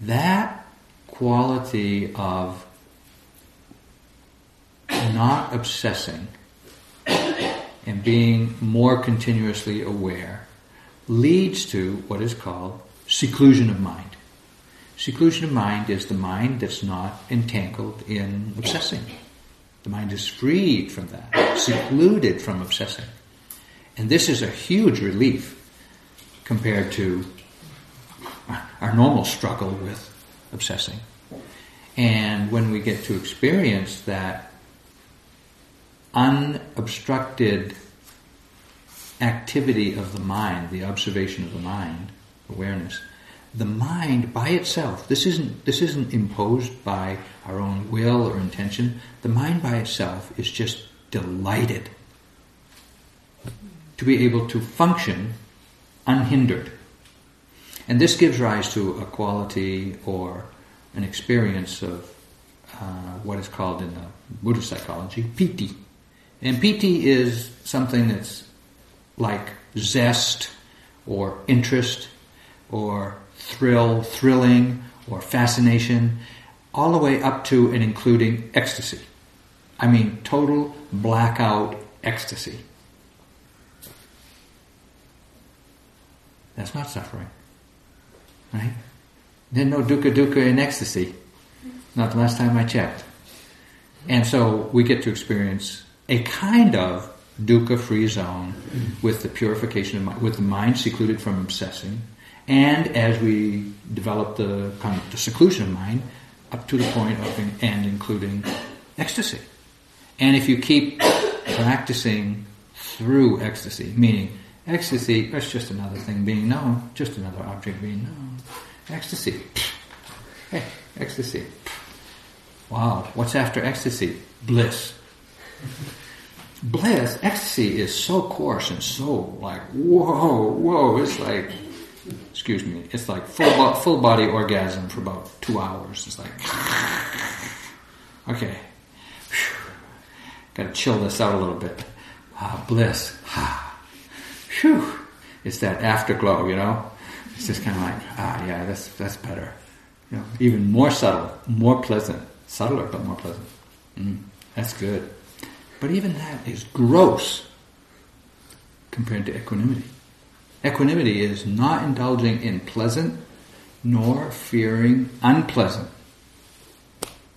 That quality of not obsessing and being more continuously aware leads to what is called seclusion of mind. Seclusion of mind is the mind that's not entangled in obsessing. The mind is freed from that, secluded from obsessing. And this is a huge relief compared to our normal struggle with obsessing. And when we get to experience that unobstructed activity of the mind, the observation of the mind, awareness, the mind by itself, this isn't, this isn't imposed by our own will or intention, the mind by itself is just delighted to be able to function unhindered. And this gives rise to a quality or an experience of uh, what is called in the Buddhist psychology piti. And piti is something that's like zest or interest or thrill, thrilling, or fascination, all the way up to and including ecstasy. I mean, total blackout ecstasy. That's not suffering. Right? There's no dukkha dukkha in ecstasy. Not the last time I checked. And so we get to experience a kind of dukkha free zone with the purification of mind, with the mind secluded from obsessing, and as we develop the kind of the seclusion of mind up to the point of and including ecstasy. And if you keep practicing through ecstasy, meaning ecstasy, that's just another thing being known, just another object being known. Ecstasy. Hey, ecstasy. Wow, what's after ecstasy? Bliss. Bliss, ecstasy is so coarse and so like, whoa, whoa, it's like excuse me, it's like full, bo- full body orgasm for about two hours. It's like, [LAUGHS] okay, got to chill this out a little bit. Ah, bliss. Whew. It's that afterglow, you know. It's just kind of like, ah, yeah, that's that's better. You know, even more subtle, more pleasant, subtler but more pleasant. Mm, that's good. But even that is gross compared to equanimity. Equanimity is not indulging in pleasant nor fearing unpleasant.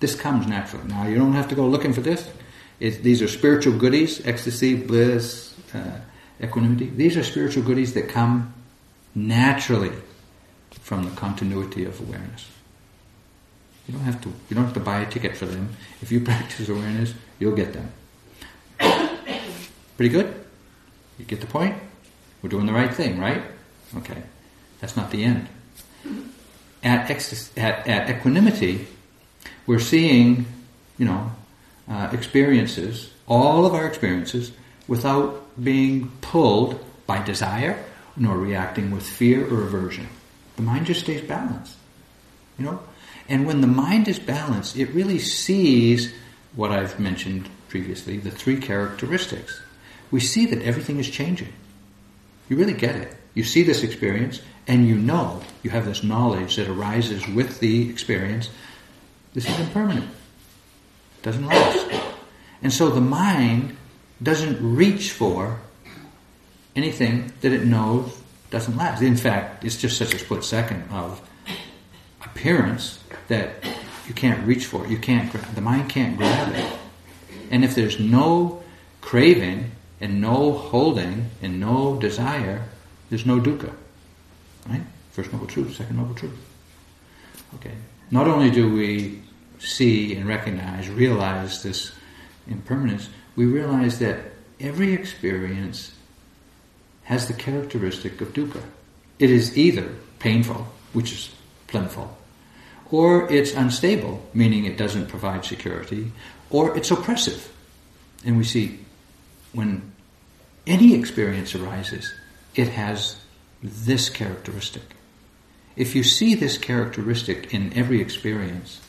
This comes naturally. Now, you don't have to go looking for this. It, these are spiritual goodies ecstasy, bliss, uh, equanimity. These are spiritual goodies that come naturally from the continuity of awareness. You don't have to. You don't have to buy a ticket for them. If you [LAUGHS] practice awareness, you'll get them. [COUGHS] Pretty good. You get the point. We're doing the right thing, right? Okay. That's not the end. At, at, at equanimity, we're seeing, you know, uh, experiences, all of our experiences, without being pulled by desire nor reacting with fear or aversion. The mind just stays balanced, you know. And when the mind is balanced, it really sees what I've mentioned previously, the three characteristics. We see that everything is changing. You really get it. You see this experience, and you know, you have this knowledge that arises with the experience. This is impermanent. It doesn't last. And so the mind doesn't reach for anything that it knows doesn't last. In fact, it's just such a split second of appearance that you can't reach for it. You can't. The mind can't grab it. And if there's no craving and no holding and no desire, there's no dukkha. Right? First noble truth, second noble truth. Okay. Not only do we see and recognize, realize this impermanence, we realize that every experience has the characteristic of dukkha. It is either painful, which is plentiful, or it's unstable, meaning it doesn't provide security, or it's oppressive. And we see when any experience arises, it has this characteristic. If you see this characteristic in every experience,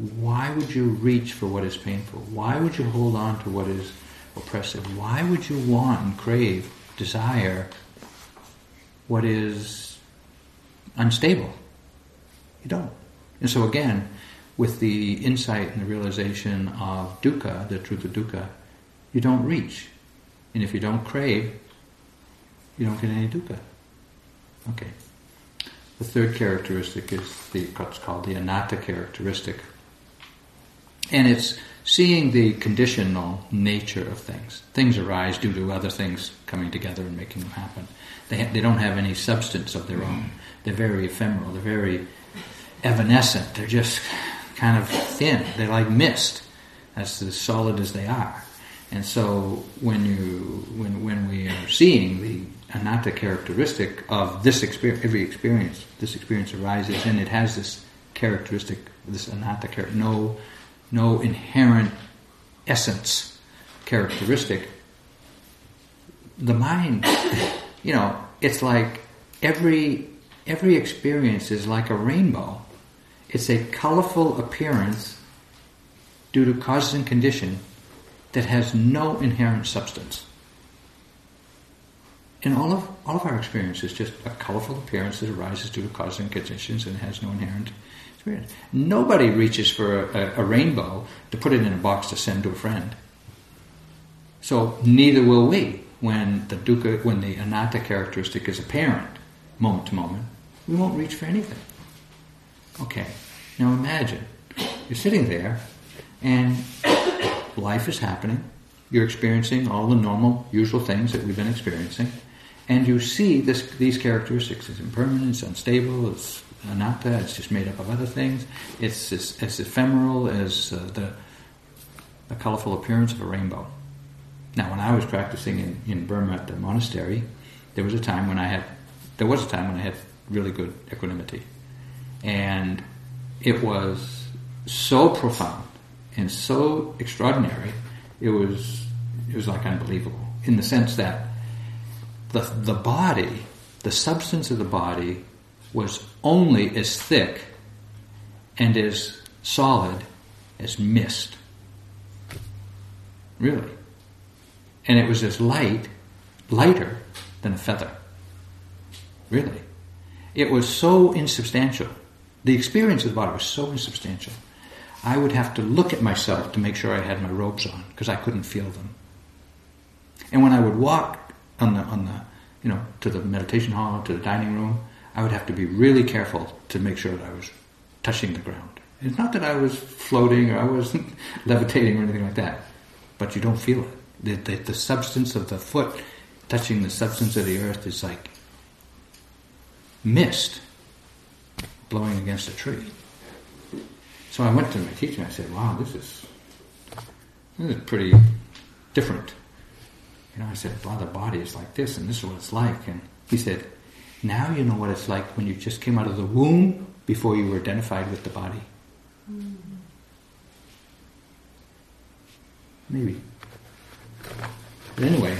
why would you reach for what is painful? Why would you hold on to what is oppressive? Why would you want and crave, desire what is unstable? You don't. And so again, with the insight and the realization of dukkha, the truth of dukkha, you don't reach. And if you don't crave, you don't get any dukkha. Okay. The third characteristic is the what's called the anatta characteristic. And it's seeing the conditional nature of things. Things arise due to other things coming together and making them happen. They, ha- they don't have any substance of their own. They're very ephemeral. They're very evanescent. They're just kind of thin. They're like mist. That's as solid as they are. And so when you when when we are seeing the anatta characteristic of this experience, every experience, this experience arises and it has this characteristic, this anatta character, no no inherent essence characteristic. The mind, [COUGHS] you know, it's like every every experience is like a rainbow. It's a colorful appearance due to cause and condition that has no inherent substance. And all of all of our experience is just a colorful appearance that arises due to cause and conditions and has no inherent experience. Nobody reaches for a, a, rainbow to put it in a box to send to a friend. So neither will we when the dukkha, when the anatta characteristic is apparent, moment to moment. We won't reach for anything. Okay, now imagine you're sitting there and [COUGHS] life is happening. You're experiencing all the normal, usual things that we've been experiencing, and you see this, these characteristics. It's impermanent, it's unstable, it's anatta, it's just made up of other things. It's as, ephemeral as uh, the, the colorful appearance of a rainbow. Now, when I was practicing in, in Burma at the monastery, there was a time when I had there was a time when I had really good equanimity, and it was so profound and so extraordinary. It was it was like unbelievable in the sense that the the body, the substance of the body, was only as thick and as solid as mist. Really. And it was as light, lighter than a feather. Really. It was so insubstantial. The experience of the body was so insubstantial. I would have to look at myself to make sure I had my robes on because I couldn't feel them. And when I would walk on the on the you know to the meditation hall to the dining room, I would have to be really careful to make sure that I was touching the ground. It's not that I was floating or I was [LAUGHS] levitating or anything like that, but you don't feel it. The, the, the substance of the foot touching the substance of the earth is like mist blowing against a tree. So I went to my teacher and I said, "Wow, this is this is pretty different." You know, I said, "Wow, the body is like this, and this is what it's like." And he said, Now you know what it's like when you just came out of the womb before you were identified with the body. Mm-hmm. Maybe. But anyway,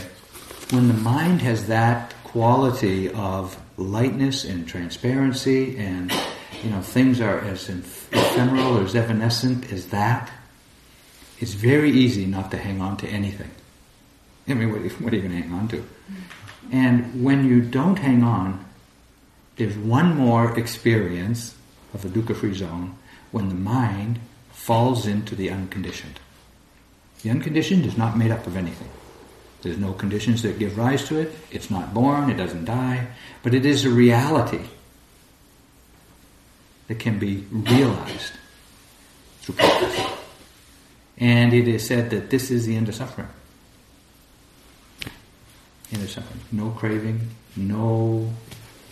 when the mind has that quality of lightness and transparency and you know things are as ephemeral or as evanescent as that, it's very easy not to hang on to anything. I mean, what, what are you going to hang on to? And when you don't hang on, there's one more experience of the dukkha-free zone when the mind falls into the unconditioned. The unconditioned is not made up of anything. There's no conditions that give rise to it. It's not born, it doesn't die, but it is a reality that can be realized through practice. And it is said that this is the end of suffering. End of suffering. No craving, no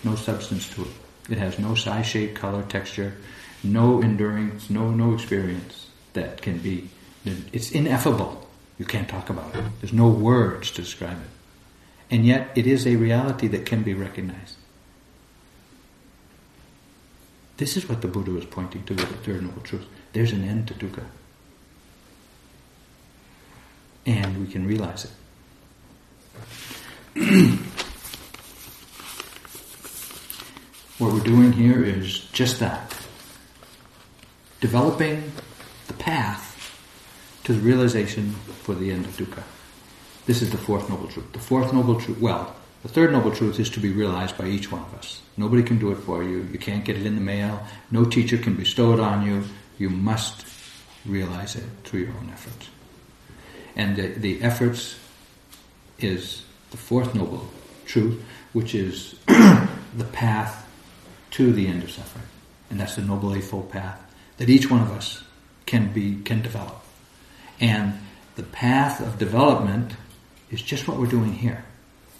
no substance to it. It has no size, shape, color, texture, no endurance, no no experience that can be. It's ineffable. You can't talk about it. There's no words to describe it. And yet it is a reality that can be recognized. This is what the Buddha was pointing to with the Third Noble Truth. There's an end to dukkha. And we can realize it. [CLEARS THROAT] what we're doing here is just that. Developing the path to the realization for the end of dukkha. This is the fourth noble truth. The fourth noble truth, well, the third noble truth is to be realized by each one of us. Nobody can do it for you. You can't get it in the mail. No teacher can bestow it on you. You must realize it through your own efforts. And the, the efforts is the fourth noble truth, which is [COUGHS] the path to the end of suffering. And that's the Noble Eightfold Path that each one of us can be, can develop. And the path of development is just what we're doing here.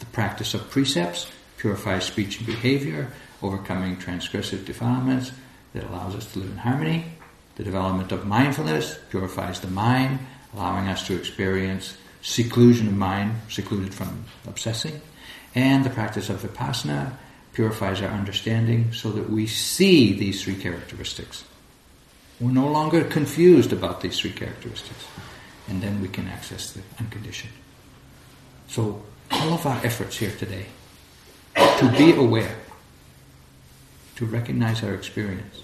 The practice of precepts purifies speech and behavior, overcoming transgressive defilements that allows us to live in harmony. The development of mindfulness purifies the mind, allowing us to experience seclusion of mind, secluded from obsessing. And the practice of vipassana purifies our understanding so that we see these three characteristics. We're no longer confused about these three characteristics and then we can access the unconditioned. So, all of our efforts here today to be aware, to recognize our experience,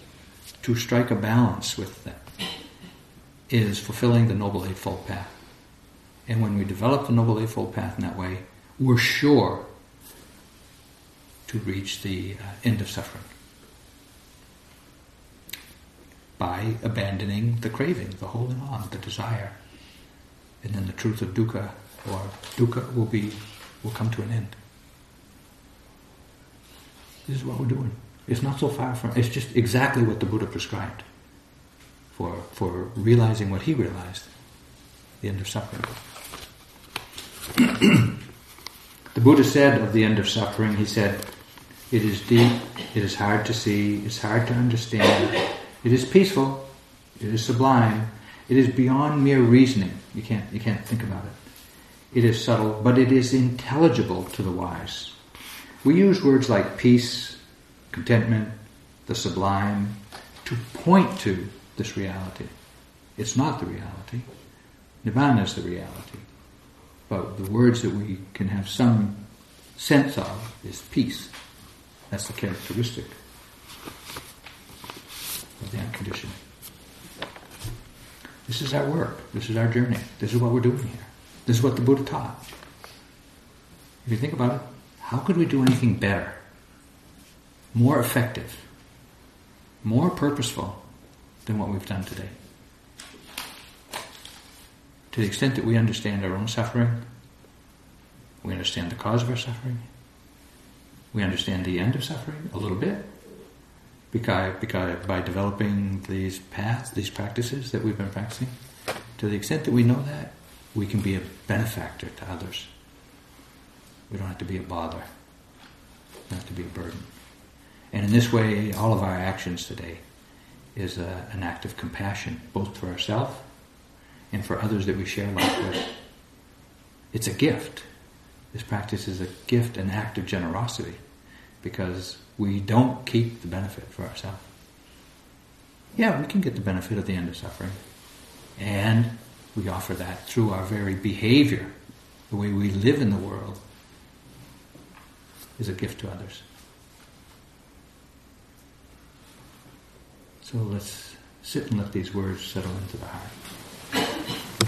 to strike a balance with that, is fulfilling the Noble Eightfold Path. And when we develop the Noble Eightfold Path in that way, we're sure to reach the uh, end of suffering by abandoning the craving, the holding on, the desire and then the truth of dukkha or dukkha will be will come to an end. This is what we're doing. It's not so far from it's just exactly what the Buddha prescribed for for realizing what he realized, the end of suffering. The Buddha said of the end of suffering, he said, It is deep, it is hard to see, it's hard to understand, it is peaceful, it is sublime, it is beyond mere reasoning. You can't, you can't think about it. It is subtle, but it is intelligible to the wise. We use words like peace, contentment, the sublime, to point to this reality. It's not the reality. Nibbana is the reality. But the words that we can have some sense of is peace. That's the characteristic of the unconditioned. This is our work. This is our journey. This is what we're doing here. This is what the Buddha taught. If you think about it, how could we do anything better, more effective, more purposeful than what we've done today? To the extent that we understand our own suffering, we understand the cause of our suffering, we understand the end of suffering a little bit, because, because by developing these paths, these practices that we've been practicing, to the extent that we know that, we can be a benefactor to others. We don't have to be a bother. Have to be a burden. And in this way, all of our actions today is a, an act of compassion, both for ourselves and for others that we share life with. It's a gift. This practice is a gift, an act of generosity because we don't keep the benefit for ourselves. Yeah, we can get the benefit at the end of suffering. And we offer that through our very behavior, the way we live in the world, is a gift to others. So let's sit and let these words settle into the heart.